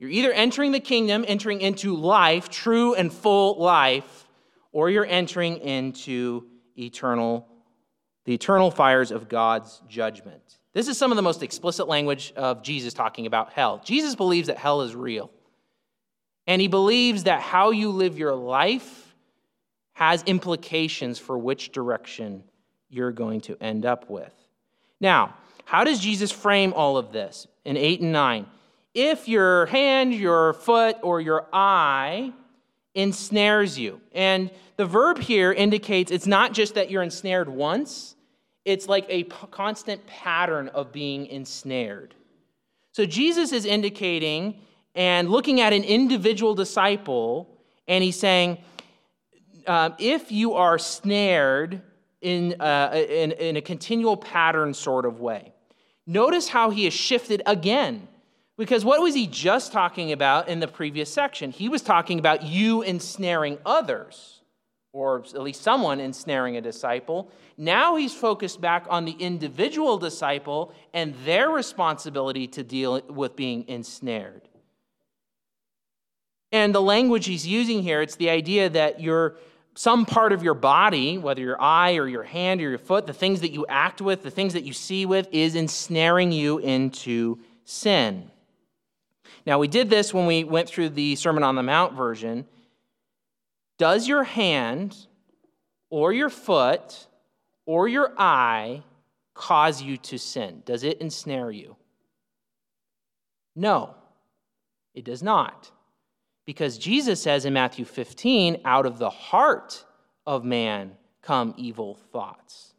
Speaker 1: You're either entering the kingdom, entering into life, true and full life, or you're entering into eternal, the eternal fires of God's judgment. This is some of the most explicit language of Jesus talking about hell. Jesus believes that hell is real. And he believes that how you live your life has implications for which direction you're going to end up with. Now, how does Jesus frame all of this in 8 and 9? If your hand, your foot, or your eye ensnares you. And the verb here indicates it's not just that you're ensnared once, it's like a constant pattern of being ensnared. So Jesus is indicating and looking at an individual disciple, and he's saying, uh, if you are snared in, uh, in, in a continual pattern sort of way, notice how he has shifted again. Because what was he just talking about in the previous section? He was talking about you ensnaring others, or at least someone ensnaring a disciple. Now he's focused back on the individual disciple and their responsibility to deal with being ensnared. And the language he's using here, it's the idea that you're some part of your body, whether your eye or your hand or your foot, the things that you act with, the things that you see with, is ensnaring you into sin. Now, we did this when we went through the Sermon on the Mount version. Does your hand or your foot or your eye cause you to sin? Does it ensnare you? No, it does not. Because Jesus says in Matthew 15, out of the heart of man come evil thoughts.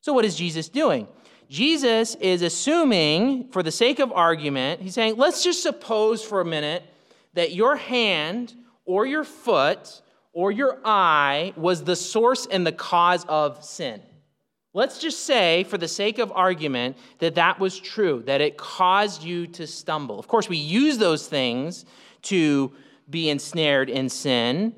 Speaker 1: So, what is Jesus doing? Jesus is assuming, for the sake of argument, he's saying, let's just suppose for a minute that your hand or your foot or your eye was the source and the cause of sin. Let's just say, for the sake of argument, that that was true, that it caused you to stumble. Of course, we use those things to be ensnared in sin.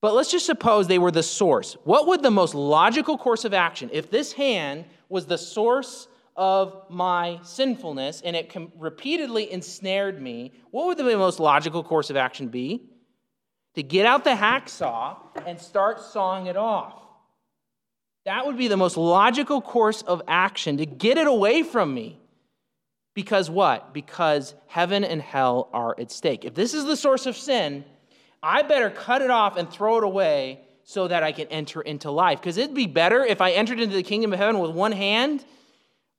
Speaker 1: But let's just suppose they were the source. What would the most logical course of action, if this hand was the source of my sinfulness and it repeatedly ensnared me, what would the most logical course of action be? To get out the hacksaw and start sawing it off. That would be the most logical course of action to get it away from me. Because what? Because heaven and hell are at stake. If this is the source of sin, I better cut it off and throw it away so that I can enter into life. Because it'd be better if I entered into the kingdom of heaven with one hand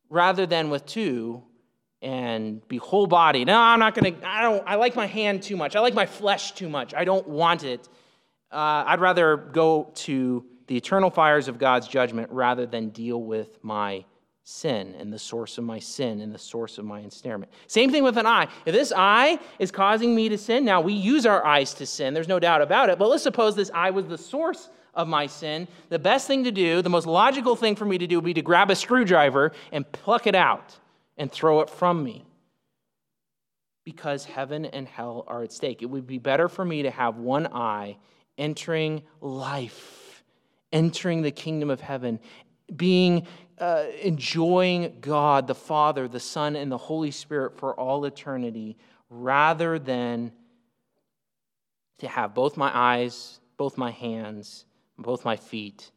Speaker 1: rather than with two and be whole body. No, I'm not going to, I don't, I like my hand too much. I like my flesh too much. I don't want it. Uh, I'd rather go to the eternal fires of God's judgment rather than deal with my sin and the source of my sin and the source of my ensnarement. Same thing with an eye. If this eye is causing me to sin, now we use our eyes to sin, there's no doubt about it, but let's suppose this eye was the source of my sin. The best thing to do, the most logical thing for me to do would be to grab a screwdriver and pluck it out and throw it from me. Because heaven and hell are at stake. It would be better for me to have one eye entering life, entering the kingdom of heaven, being uh, enjoying God, the Father, the Son, and the Holy Spirit for all eternity, rather than to have both my eyes, both my hands, both my feet,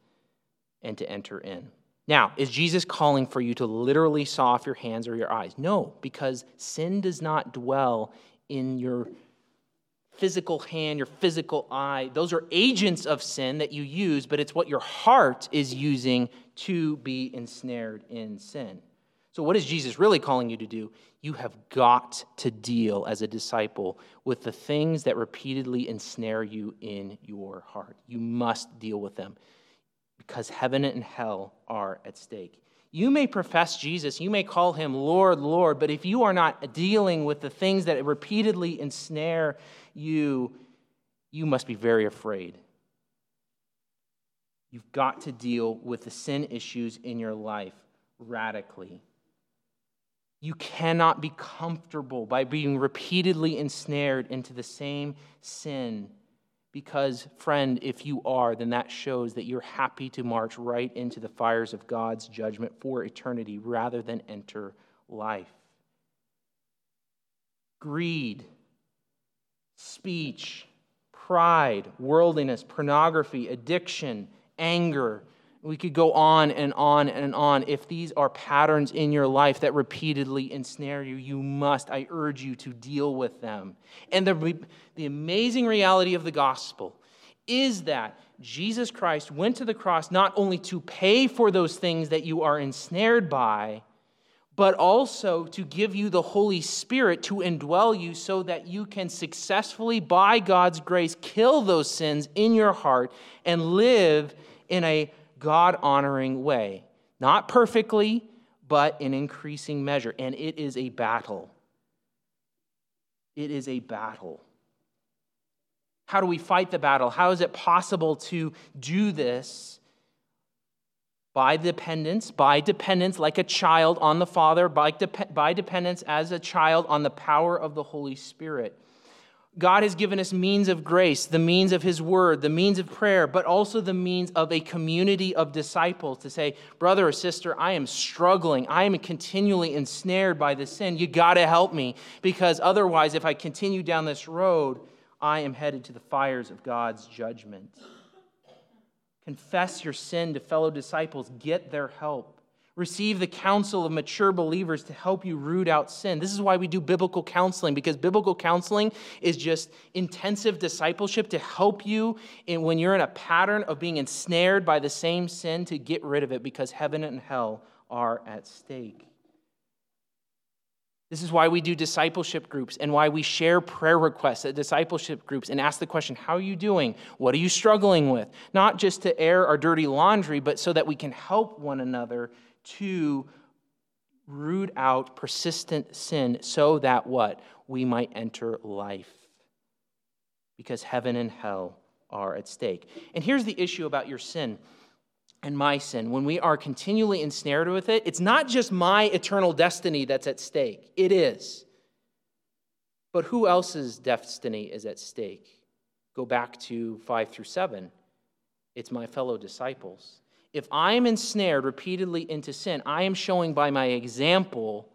Speaker 1: and to enter in. Now, is Jesus calling for you to literally saw off your hands or your eyes? No, because sin does not dwell in your physical hand, your physical eye. Those are agents of sin that you use, but it's what your heart is using to be ensnared in sin. So, what is Jesus really calling you to do? You have got to deal as a disciple with the things that repeatedly ensnare you in your heart. You must deal with them because heaven and hell are at stake. You may profess Jesus, you may call him Lord, Lord, but if you are not dealing with the things that repeatedly ensnare you, you must be very afraid. You've got to deal with the sin issues in your life radically. You cannot be comfortable by being repeatedly ensnared into the same sin because, friend, if you are, then that shows that you're happy to march right into the fires of God's judgment for eternity rather than enter life. Greed, speech, pride, worldliness, pornography, addiction, anger, we could go on and on and on. If these are patterns in your life that repeatedly ensnare you, you must, I urge you to deal with them. And the, the amazing reality of the gospel is that Jesus Christ went to the cross not only to pay for those things that you are ensnared by, but also to give you the Holy Spirit to indwell you so that you can successfully, by God's grace, kill those sins in your heart and live in a God honoring way. Not perfectly, but in increasing measure. And it is a battle. It is a battle. How do we fight the battle? How is it possible to do this? By dependence, by dependence like a child on the Father, by, de- by dependence as a child on the power of the Holy Spirit. God has given us means of grace, the means of His Word, the means of prayer, but also the means of a community of disciples to say, Brother or sister, I am struggling. I am continually ensnared by the sin. You got to help me because otherwise, if I continue down this road, I am headed to the fires of God's judgment. Confess your sin to fellow disciples, get their help. Receive the counsel of mature believers to help you root out sin. This is why we do biblical counseling, because biblical counseling is just intensive discipleship to help you in, when you're in a pattern of being ensnared by the same sin to get rid of it, because heaven and hell are at stake. This is why we do discipleship groups and why we share prayer requests at discipleship groups and ask the question, How are you doing? What are you struggling with? Not just to air our dirty laundry, but so that we can help one another to root out persistent sin so that what? We might enter life. Because heaven and hell are at stake. And here's the issue about your sin and my sin. When we are continually ensnared with it, it's not just my eternal destiny that's at stake. It is. But who else's destiny is at stake? Go back to 5 through 7. It's my fellow disciples if I am ensnared repeatedly into sin, I am showing by my example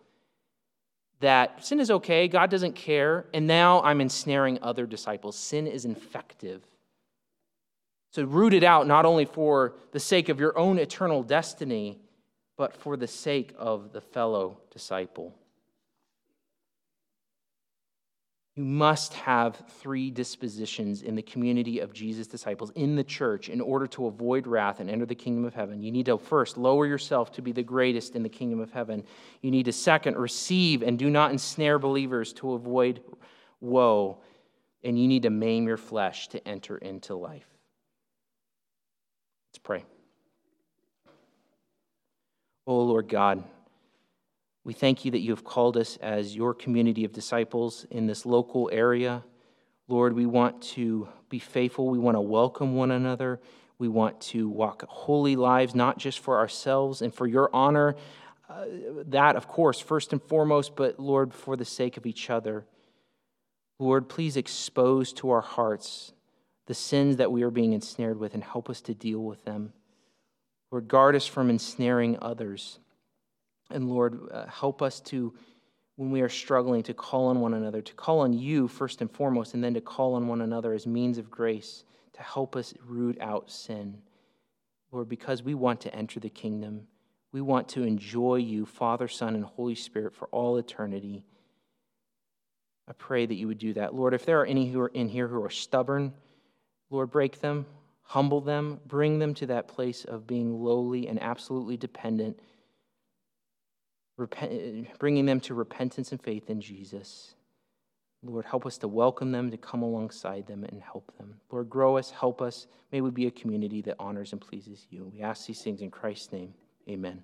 Speaker 1: that sin is okay, God doesn't care, and now I'm ensnaring other disciples. Sin is infective. So root it out not only for the sake of your own eternal destiny, but for the sake of the fellow disciple. You must have three dispositions in the community of Jesus' disciples, in the church, in order to avoid wrath and enter the kingdom of heaven. You need to first lower yourself to be the greatest in the kingdom of heaven. You need to second receive and do not ensnare believers to avoid woe. And you need to maim your flesh to enter into life. Let's pray. Oh, Lord God. We thank you that you have called us as your community of disciples in this local area. Lord, we want to be faithful. We want to welcome one another. We want to walk holy lives, not just for ourselves and for your honor. Uh, that, of course, first and foremost, but Lord, for the sake of each other. Lord, please expose to our hearts the sins that we are being ensnared with and help us to deal with them. Lord, guard us from ensnaring others. And Lord, uh, help us to, when we are struggling, to call on one another, to call on you first and foremost, and then to call on one another as means of grace to help us root out sin. Lord, because we want to enter the kingdom, we want to enjoy you, Father, Son, and Holy Spirit, for all eternity. I pray that you would do that. Lord, if there are any who are in here who are stubborn, Lord, break them, humble them, bring them to that place of being lowly and absolutely dependent repent, bringing them to repentance and faith in Jesus. Lord, help us to welcome them, to come alongside them and help them. Lord, grow us, help us. May we be a community that honors and pleases you. We ask these things in Christ's name. Amen.